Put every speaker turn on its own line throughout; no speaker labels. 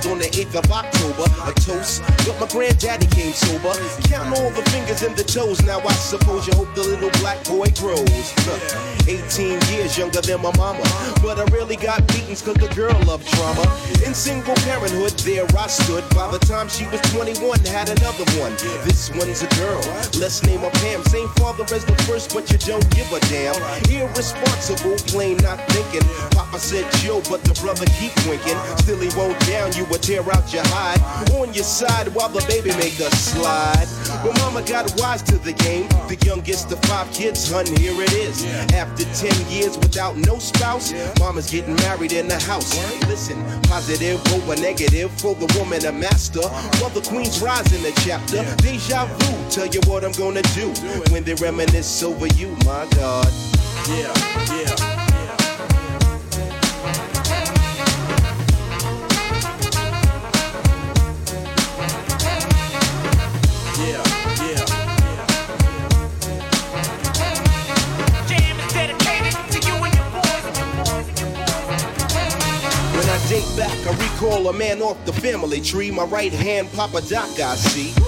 child on the 8th of October, a toast. But my granddaddy came sober. Counting all the fingers and the toes. Now I suppose you hope the little black boy grows. 18 years younger than my mama. But I really got beatings cause the girl loved drama. In single parenthood, there I stood. By the time she was 21, had another one. This one's a girl. Let's name her Pam. Same father as the first, but you don't give a damn. Irresponsible, plain not thinking. Papa said Joe, but the brother keep winking. Still he won't down you or tear out your hide. On your side while the baby make a slide. But mama got wise to the game. The youngest of five kids, hun, here it is. After 10 years without no spouse, mama's getting married in the house. Listen, positive over negative for the woman a master. Uh-huh. While the queens rise in the chapter. Deja vu, tell you what I'm gonna do when they reminisce over you, my God. Yeah, yeah. A man off the family tree. My right hand, Papa Doc, I see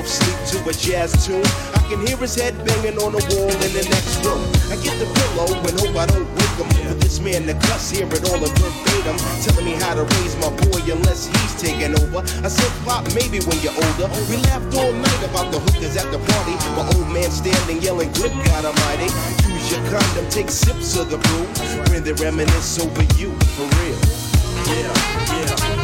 off sleep to a jazz tune. I can hear his head banging on the wall in the next room. I get the pillow and hope I don't wake him. For this man to cuss, hear it all in verbatim. Telling me how to raise my boy unless he's taking over. I said, Pop, maybe when you're older. We laughed all night about the hookers at the party. My old man standing yelling, Good God Almighty. Use your condom, take sips of the brew. When they reminisce over you, for real. Yeah, yeah.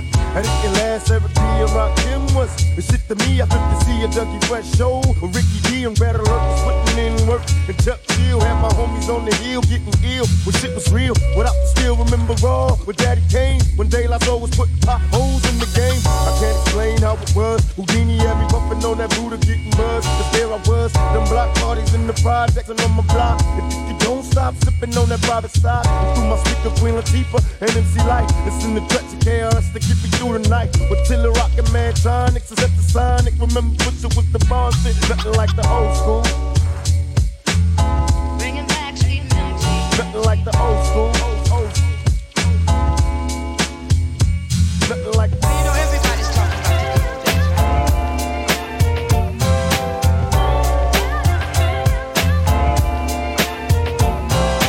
foot.
And it can last every be around it's shit to me, I flip to see a Dougie Fresh show. With Ricky D and Better Luck was putting in work. And Chuck Chill had my homies on the hill getting ill. When shit was real, without the still remember raw. When Daddy came, when La Soul was putting potholes in the game. I can't explain how it was. Whodini had me bumping on that Buddha getting buzzed. Cause there I was, them block parties in the projects and on my block. If you don't stop sipping on that private side, and through my speaker, Queen Latifah and MC Lyte. It's in the touch of chaos to get me through the night. With Tiller rockin' Mantronix, is at the Sonic. Remember, Pusha was the bond shit, nothing like the old school.
Bringing back street memories.
Nothing like the old school. Old, old. Nothing like
You know, everybody's talking about the good days.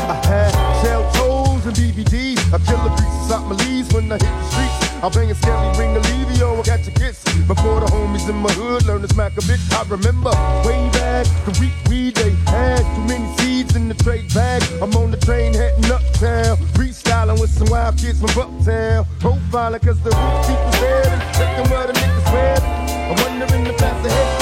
I had shell toes and DVDs. I kill the pieces out my leaves when I hit the streets. I'm banging scary ring Olivio, I got your kiss. Before the homies in my hood learn to smack a bitch. I remember way back the week we they had too many seeds in the trade bag. I'm on the train heading uptown, freestyling with some wild kids from Bucktown. Profiling cause the roof people there and checking where the niggas wear. I'm wondering if that's ahead.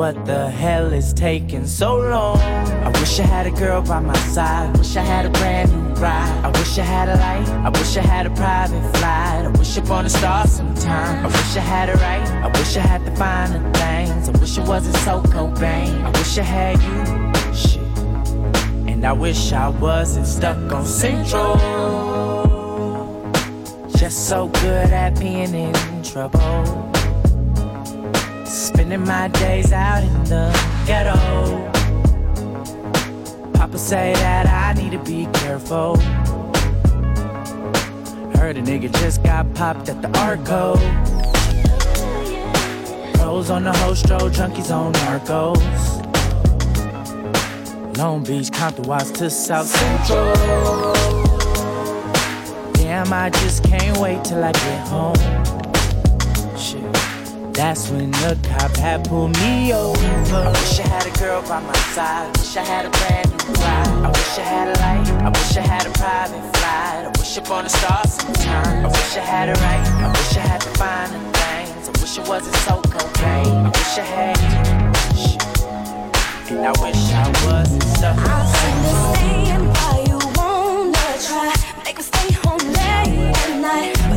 What the hell is taking so long? I wish I had a girl by my side. Wish I had a brand new ride. I wish I had a light. I wish I had a private flight. I wish upon a star sometime. I wish I had it right. I wish I had the finer things. I wish it wasn't so Cobain. I wish I had you. And I wish I wasn't stuck on Central. Just so good at being in trouble. Spending my days out in the ghetto. Papa say that I need to be careful. Heard a nigga just got popped at the Arco. Pros on the host stroll, junkies on narcos. Long Beach, Compton, Watts to South Central. Damn, I just can't wait till I get home. That's when the cop had pulled me over. I wish I had a girl by my side. I wish I had a brand new ride. I wish I had a light. I wish I had a private flight. I wish upon a star sometime. I wish I had it right. I wish I had to find the things. I wish it wasn't so cocaine. I wish I had. And I wish I wasn't suffering.
I understand why you wanna try. Make me stay home late at night.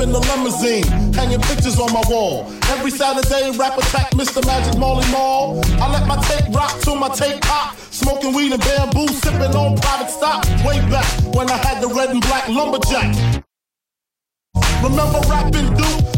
in the limousine, hanging pictures on my wall. Every Saturday, rap attack Mr. Magic Marley Marl. I let my tape rock till my tape pop. Smoking weed and bamboo, sipping on private stock. Way back when I had the red and black lumberjack. Remember rapping Duke?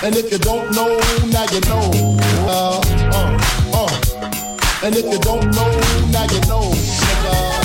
And if you don't know, now you know. Uh, uh, uh. And if you don't know, now you know. Nigga.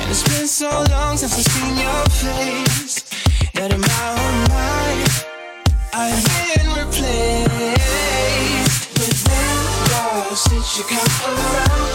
And it's
been so long since I've seen your face that in my own mind I've been replaced. Since you come around.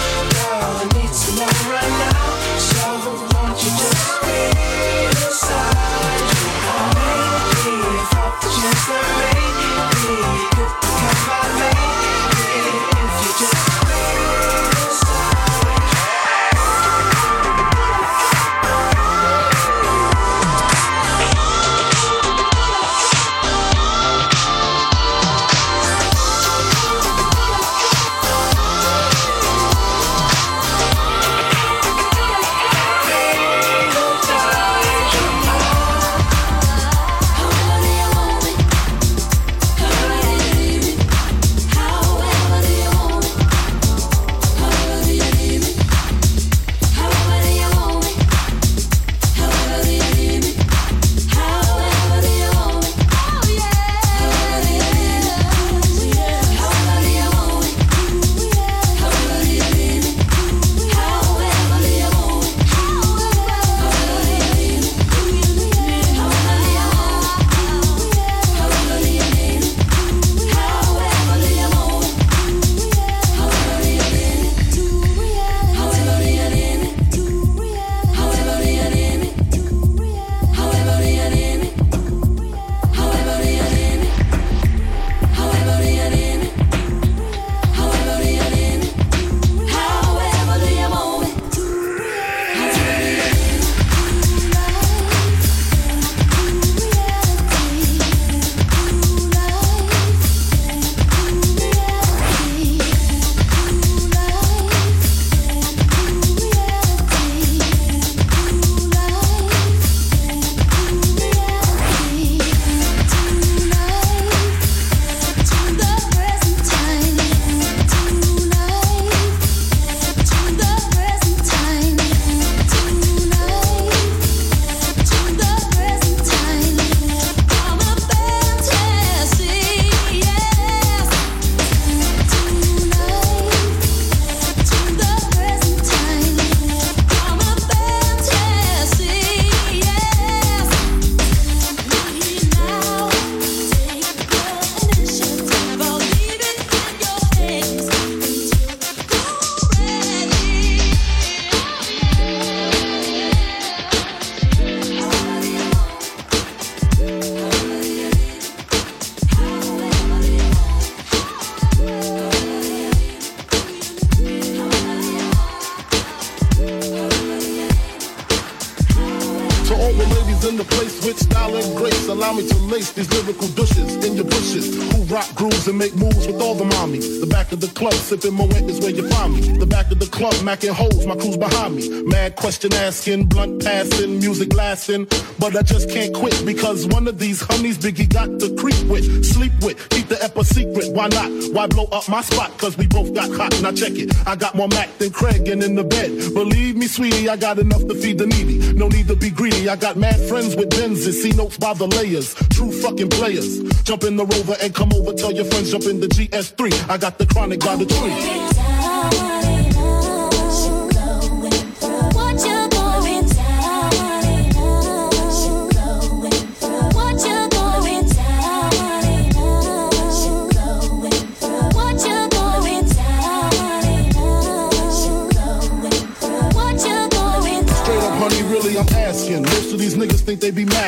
Of my sipping Moet is where you find me. The back of the club, macking holes, my crew's behind me. Mad question asking, blunt passing, music lasting. But I just can't quit because one of these honeys Biggie got to creep with, sleep with, keep the ep secret. Why not? Why blow up my spot? Cause we both got hot. Now check it. I got more Mac than Craig and in the bed. Believe me, sweetie, I got enough to feed the needy. No need to be greedy. I got mad friends with Benzes. See notes by the layers. True fucking players. Jump in the rover and come over. Tell your friends jump in the GS3. I got the chronic by the tree.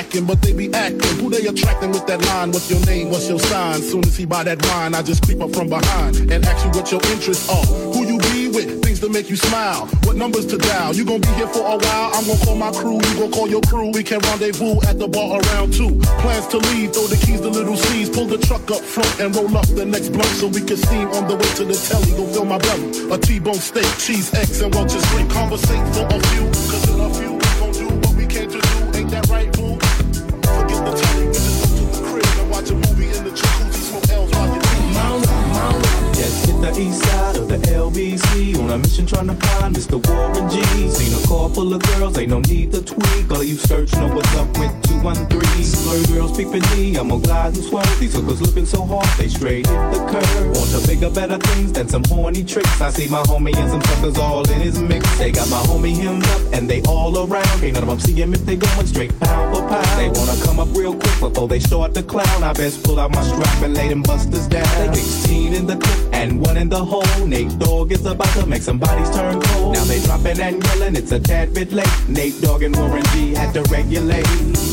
But they be acting. Who they attracting with that line? What's your name? What's your sign? Soon as he buy that wine, I just creep up from behind and ask you what your interests are. Who you be with? Things to make you smile. What numbers to dial? You gonna be here for a while? I'm gonna call my crew. You gonna call your crew. We can rendezvous at the bar around two. Plans to leave. Throw the keys to Lil' Cease. Pull the truck up front and roll up the next blunt so we can steam on the way to the telly. Go fill my belly. A T-bone steak, cheese, eggs, and Welch's drink. Conversate for a few. Cause in a few,
hit the east side of the LBC on a mission trying to find Mr. Warren G. Seen a car full of girls, ain't no need to tweak. All you search know what's up with 213. Slur girls peeping me, I'm gonna glide and swerve. These hookers looking so hard, they straight hit the curve. Want to bigger, better things than some horny tricks. I see my homie and some suckers all in his mix. They got my homie hemmed up and they all around. Ain't none of them see if they going straight pound pound. They wanna come up real quick before they start to clown. I best pull out my strap and lay them busters down. They 16 in the clip and one in the hole. Nate Dogg is about to make some bodies turn cold. Now they dropping and yelling, it's a tad bit late. Nate Dogg and Warren G had to regulate.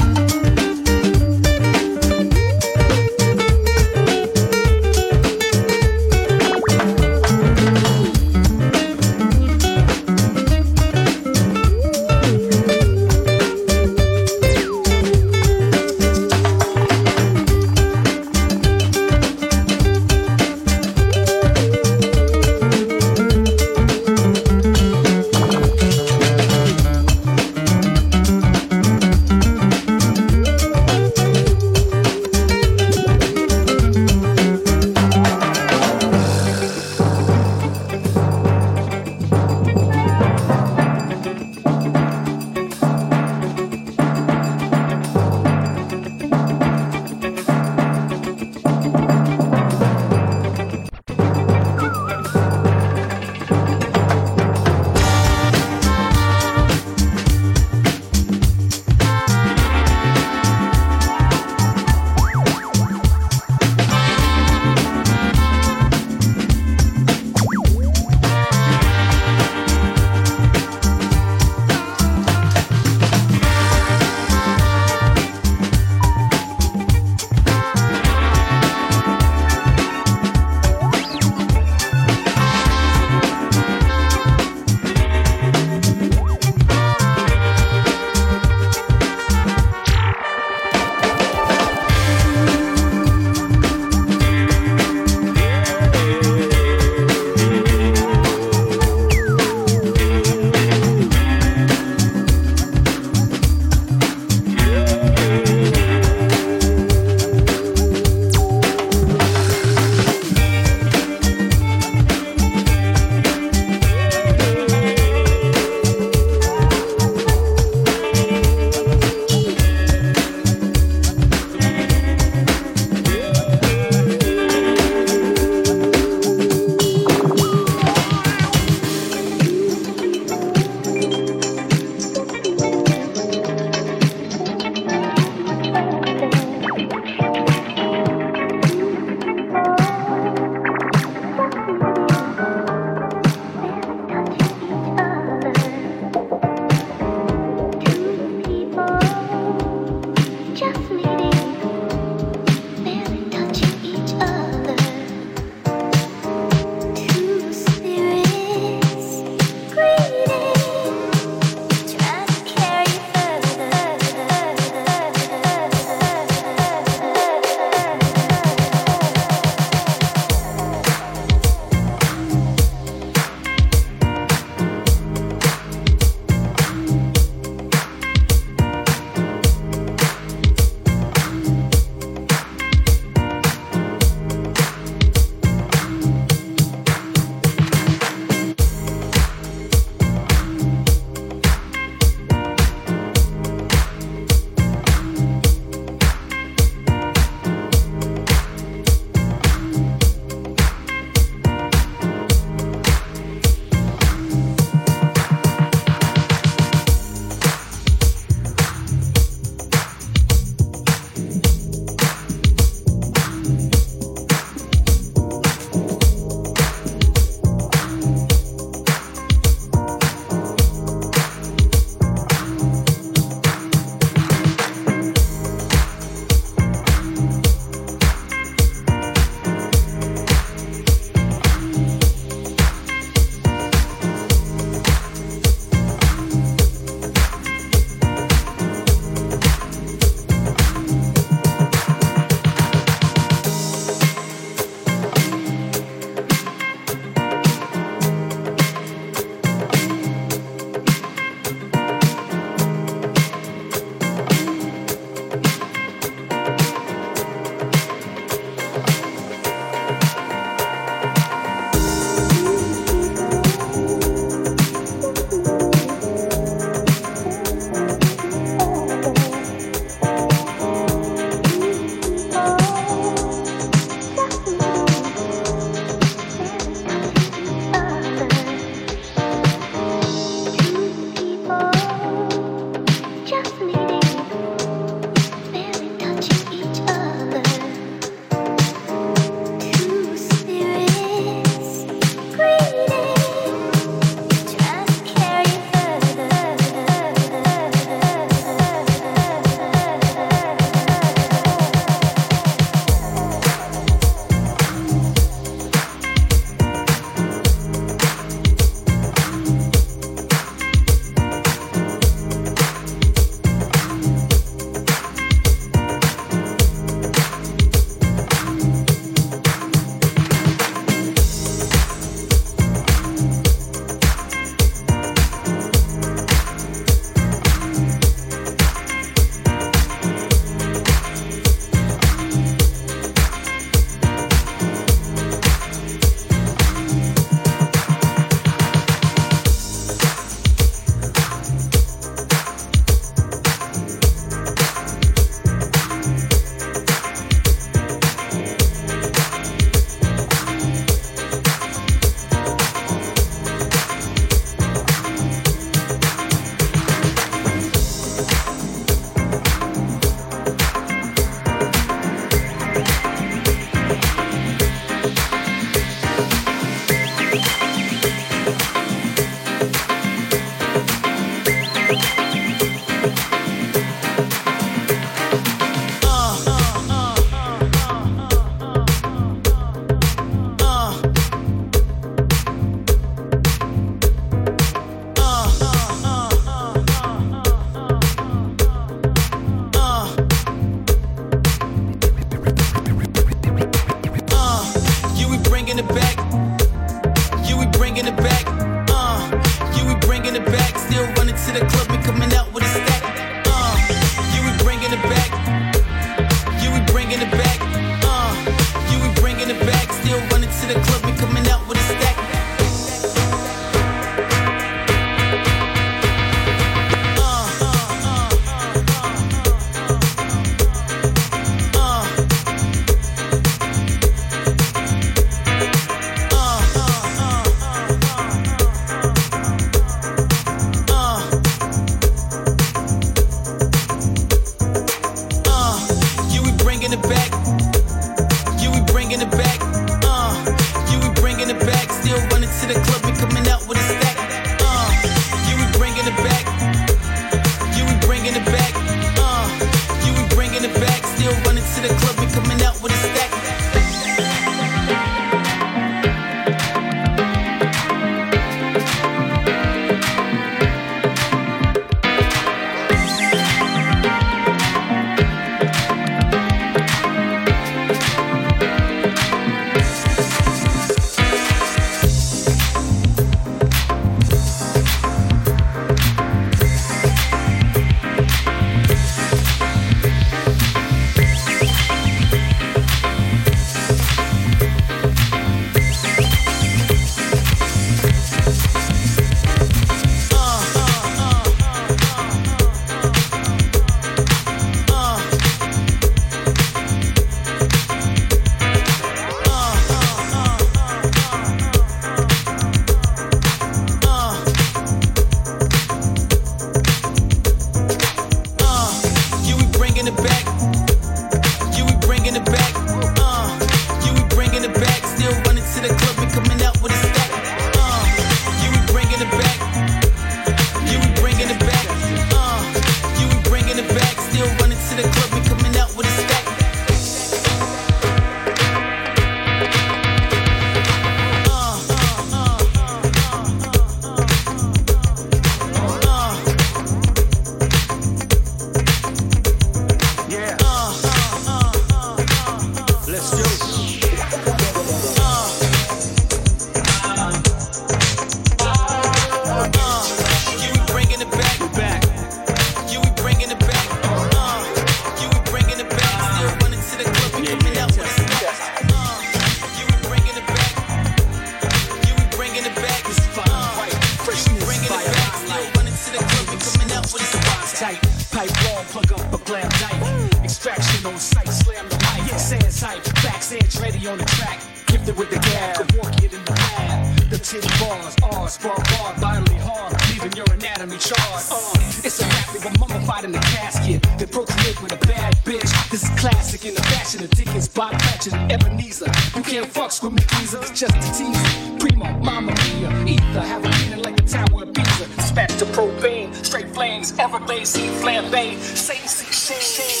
Hype, facts edge ready on the track. Gifted with the gab, could walk it in the lab. The titty bars, R's, bar bar, bodily harm, leaving your anatomy charred. Uh, it's a rap that mummified in the casket. They procreate with a bad bitch. This is classic in the fashion of Dickens, Bob Cratchit, and Ebenezer. You can't fuck with me, Weezer, it's just a teaser. Primo, Mama Mia, Ether, have a meaning like the Tower of Pisa. Dispatch to propane, straight flames, Everglades, flambe, same sea shame.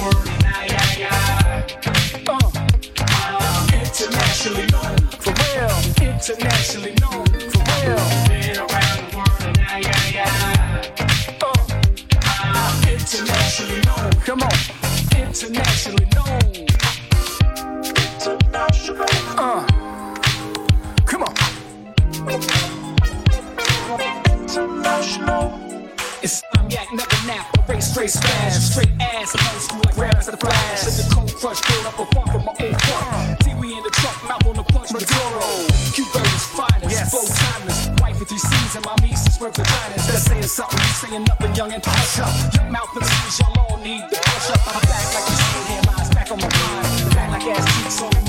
Uh, internationally known, for real. Internationally known, for real. Uh, internationally known, come on. Internationally known. Uh, come on. It's I'm yak, never nap, a race straight smash, straight ass, old school like grabs to the flash. Let the cold crush build up a far from my old fuck. We in the truck, mouth on the punch, Maduro. Q-Bird finest, yes. flow timeless. Wife with three C's and my nieces work vaginas. That's saying something, you saying nothing, young and hush up. Your mouth and C's, y'all all need to push up. I'm back like you see here, lies back on my mind. Back like ass cheeks on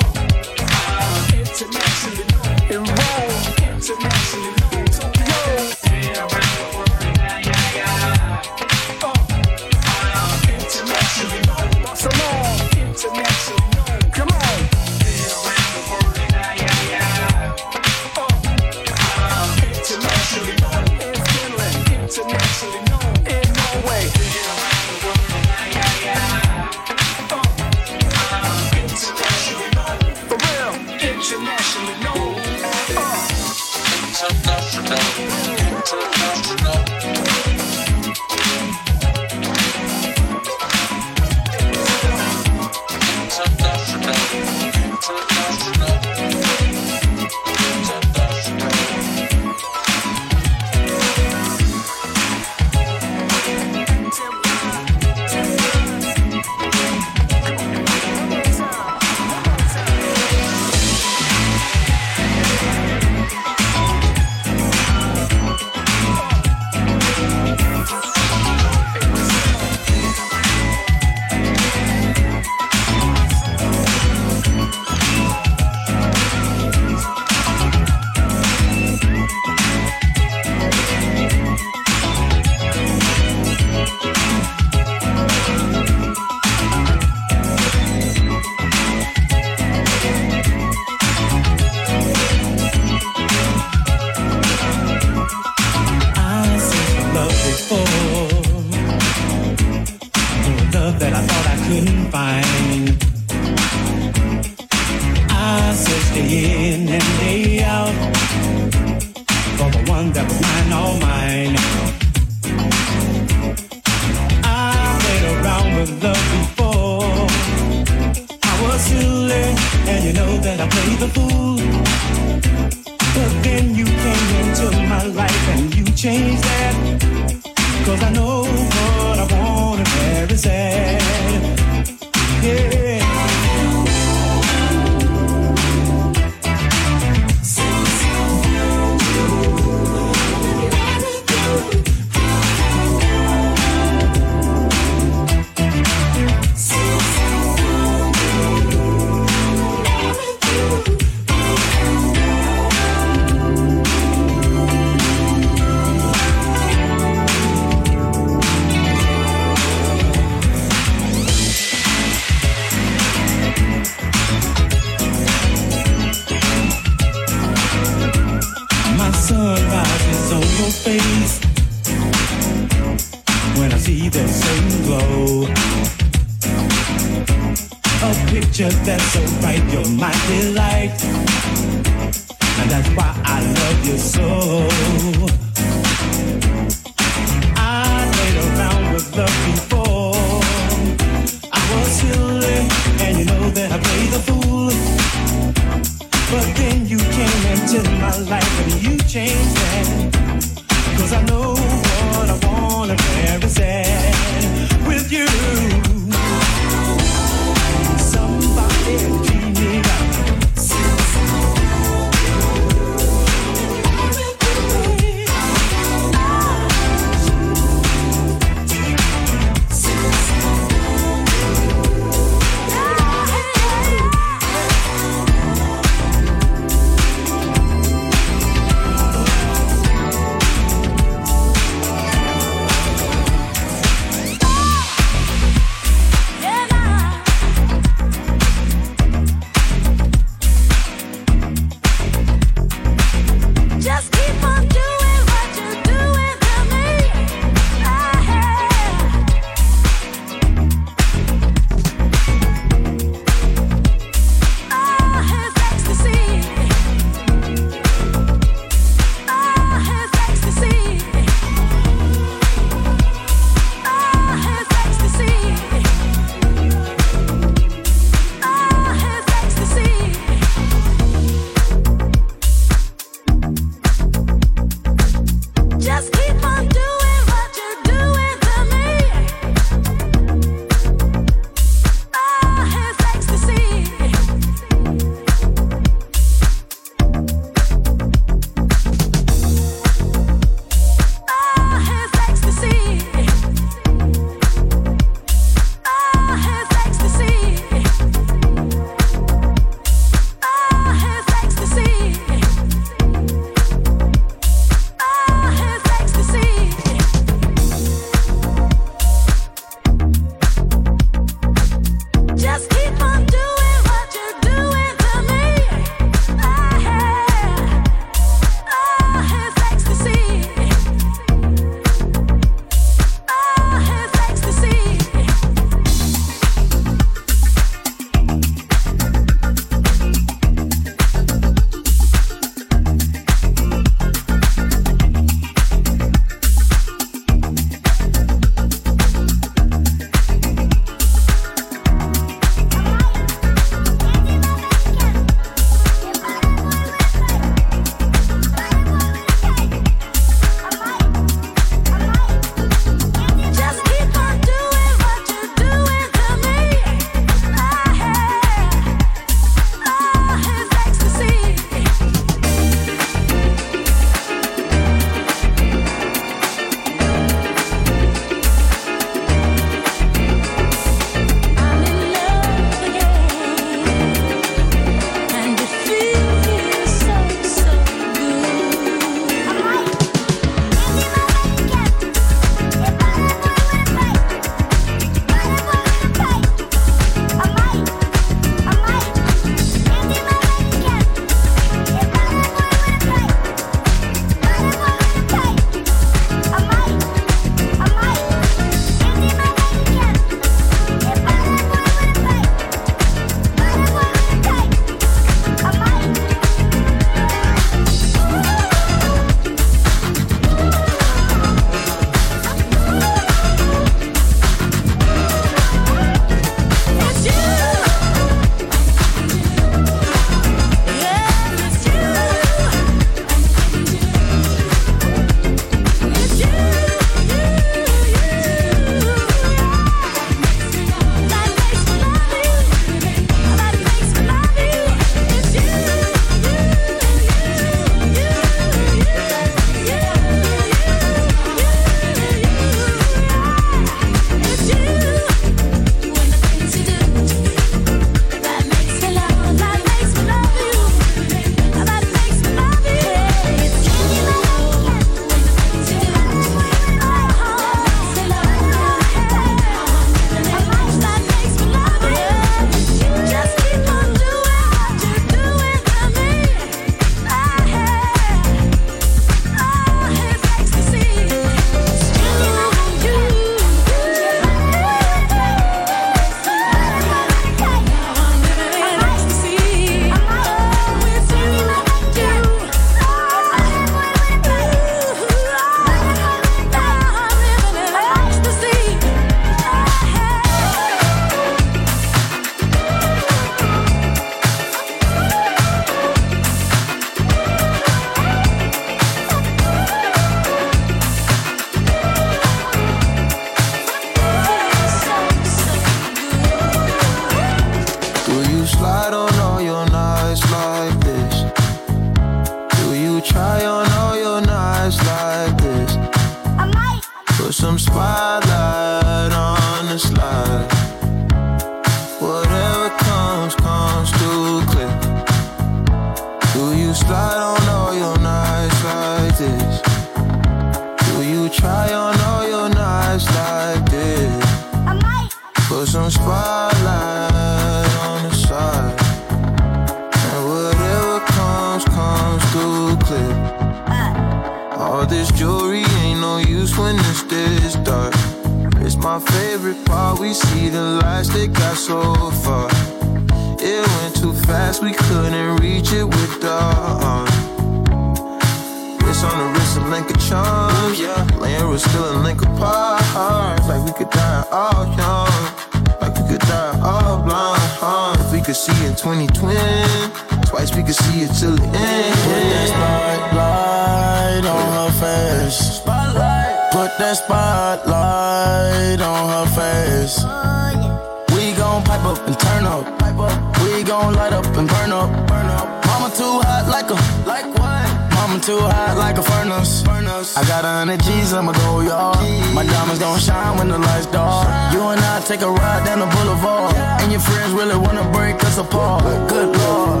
gon' light up and burn up. Burn up. Mama too hot like a like what? Mama too hot like a furnace. furnace. I got a hundred G's, I'ma go yard. My diamonds gon' shine when the lights dark. You and I take a ride down the boulevard, and your friends really wanna break us apart. Good lord.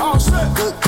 All set.
Good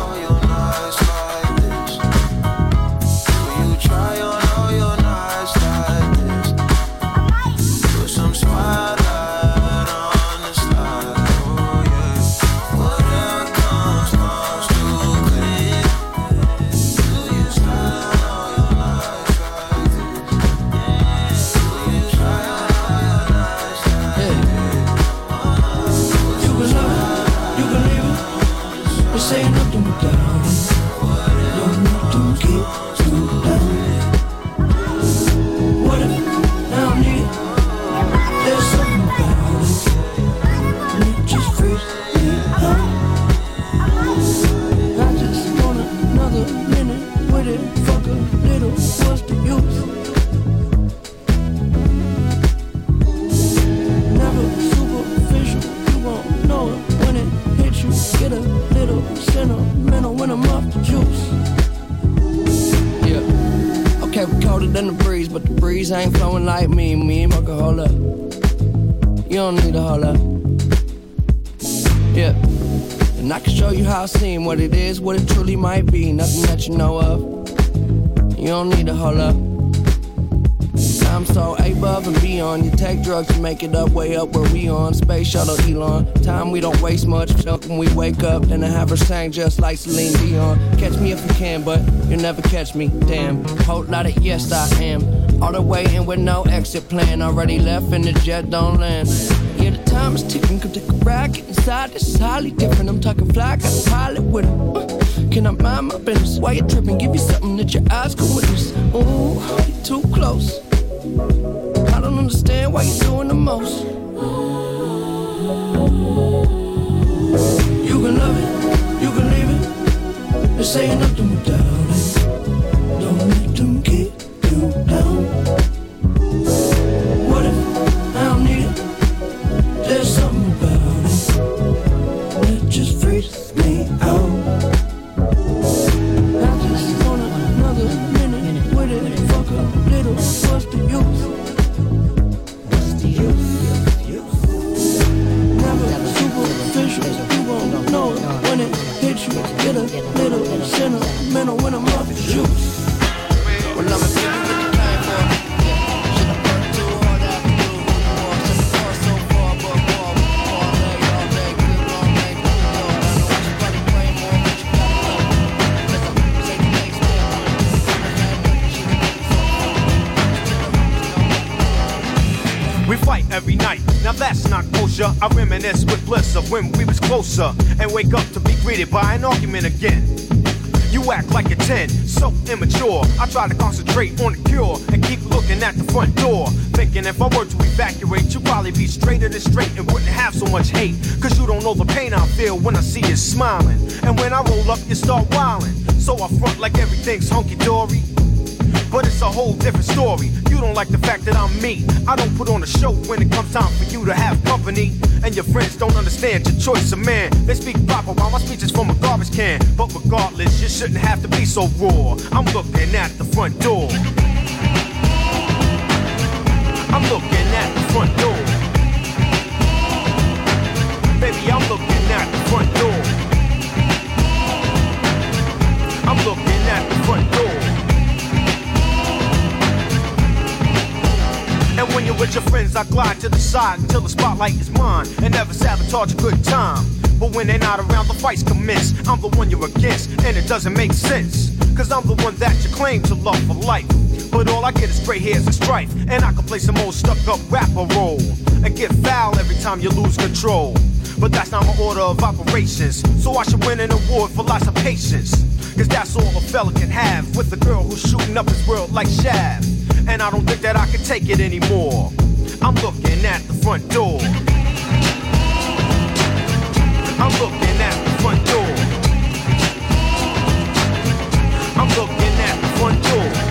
How I seem, what it is, what it truly might be. Nothing that you know of. You don't need to hold up. I'm so above and beyond. You take drugs to make it up, way up where we on. Space shuttle Elon. Time we don't waste much. When we wake up, then I have her sang just like Celine Dion. Catch me if you can, but you'll never catch me. Damn. Whole lot of yes, I am. All the way in with no exit plan. Already left and the jet don't land. Yeah, the time is ticking. Come take a ride, get inside. This is highly different. I'm talking fly, got a pilot with him. Uh, Can I mind my business? Why you tripping? Give you something that your eyes can witness. Ooh, you too close. I don't understand why you're doing the most. You can love it, you can leave it. This ain't nothing without I
reminisce with bliss of when we was closer and wake up to be greeted by an argument again. You act like a 10, so immature. I try to concentrate on the cure and keep looking at the front door. Thinking if I were to evacuate, you'd probably be straighter than straight and wouldn't have so much hate. Cause you don't know the pain I feel when I see you smiling. And when I roll up, you start wilding. So I front like everything's hunky dory. But it's a whole different story. You don't like the fact that I'm me. I don't put on a show when it comes time for you to have company. And your friends don't understand your choice of man. They speak proper while my speech is from a garbage can. But regardless, you shouldn't have to be so raw. I'm looking at the front door. I'm looking at the front door. Baby, I'm looking at the front door. I'm looking at the front door. And when you're with your friends, I glide to the side until the spotlight is mine and never sabotage a good time. But when they're not around, the fights commence. I'm the one you're against, and it doesn't make sense. Cause I'm the one that you claim to love for life. But all I get is gray hairs and strife. And I can play some old stuck up rapper role. And get foul every time you lose control. But that's not my order of operations. So I should win an award for lots of patience. Cause that's all a fella can have with a girl who's shooting up his world like Shaft. And I don't think that I can take it anymore. I'm looking at the front door. I'm looking at the front door. I'm looking at the front door.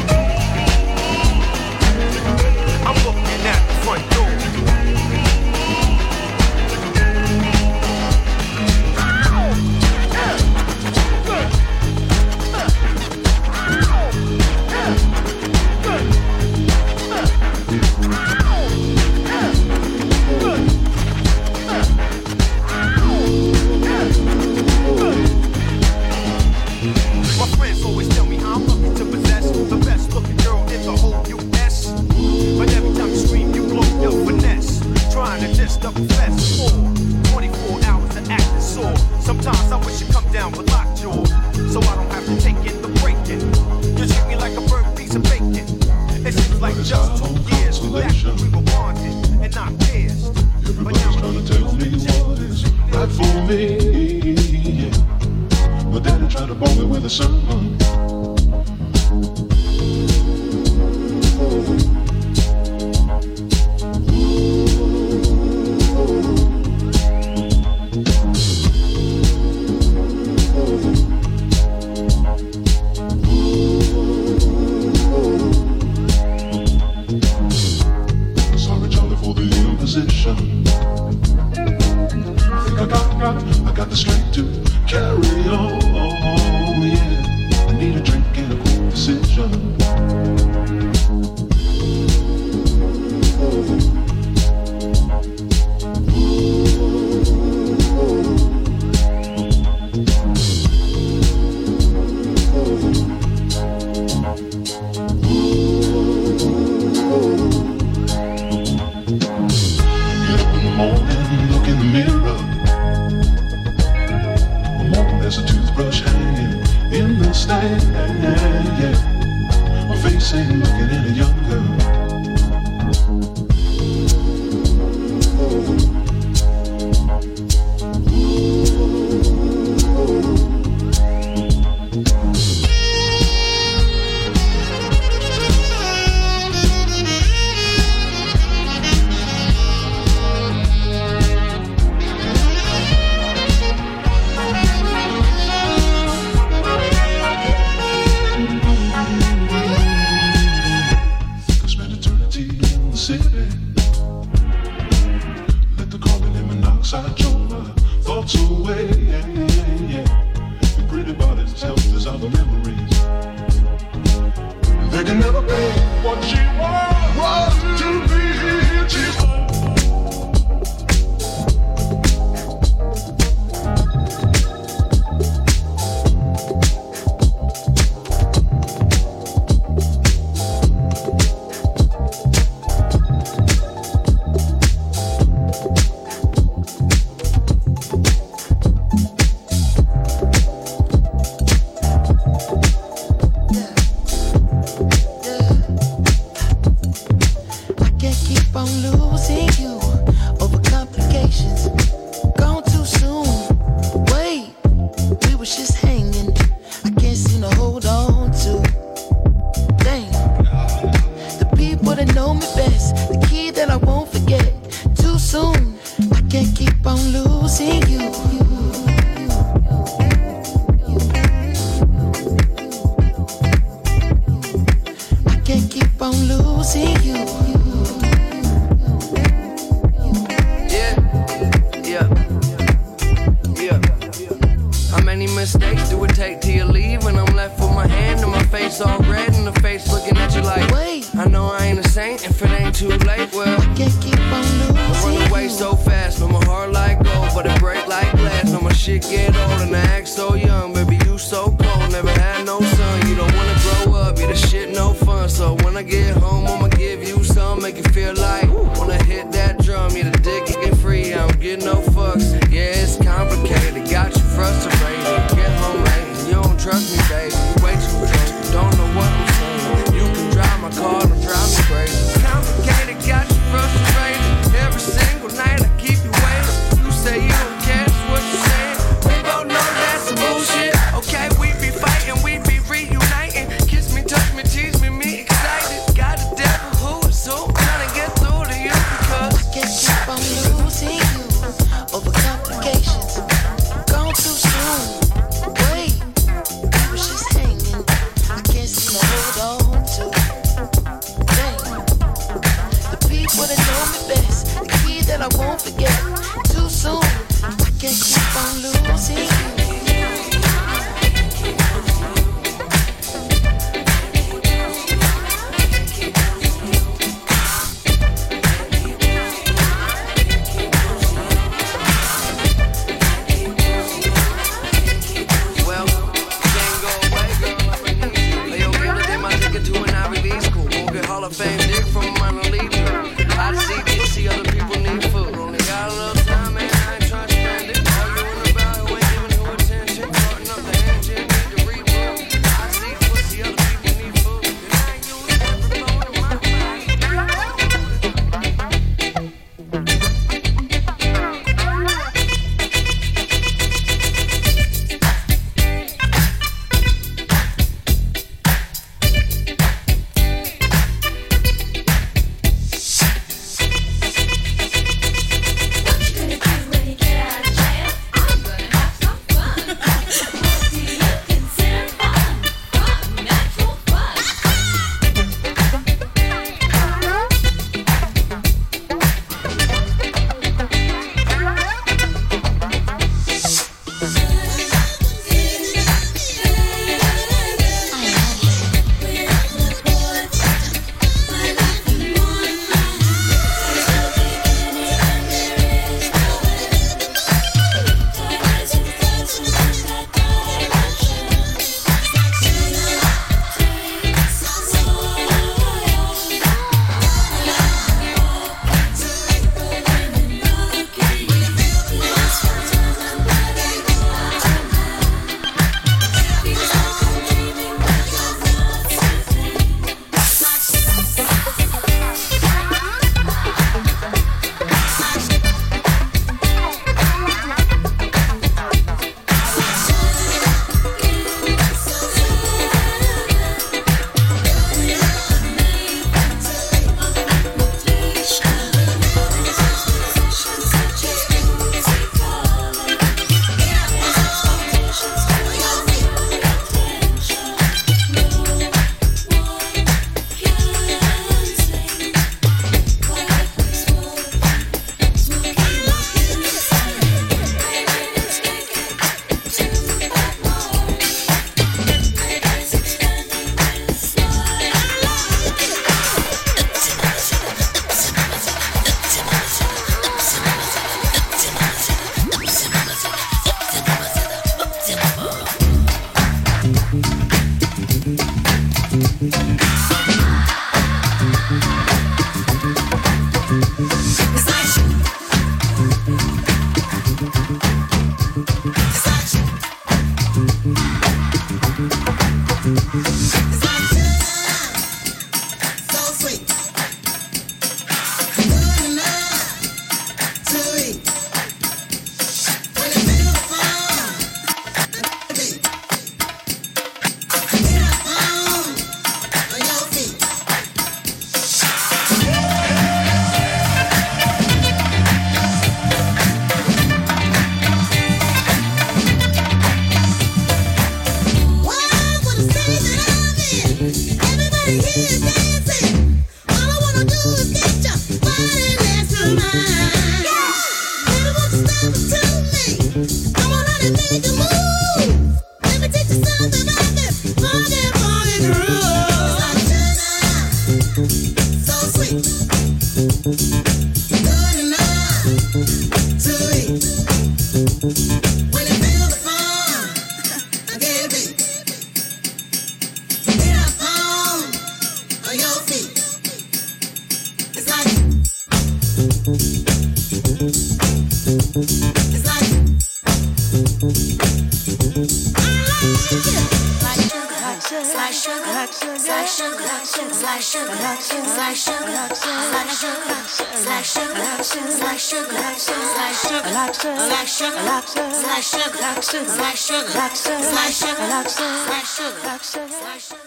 Like sugar, like sugar, like sugar, like sugar, like sugar, like sugar, like sugar, like sugar, like sugar, like sugar, like sugar, like sugar.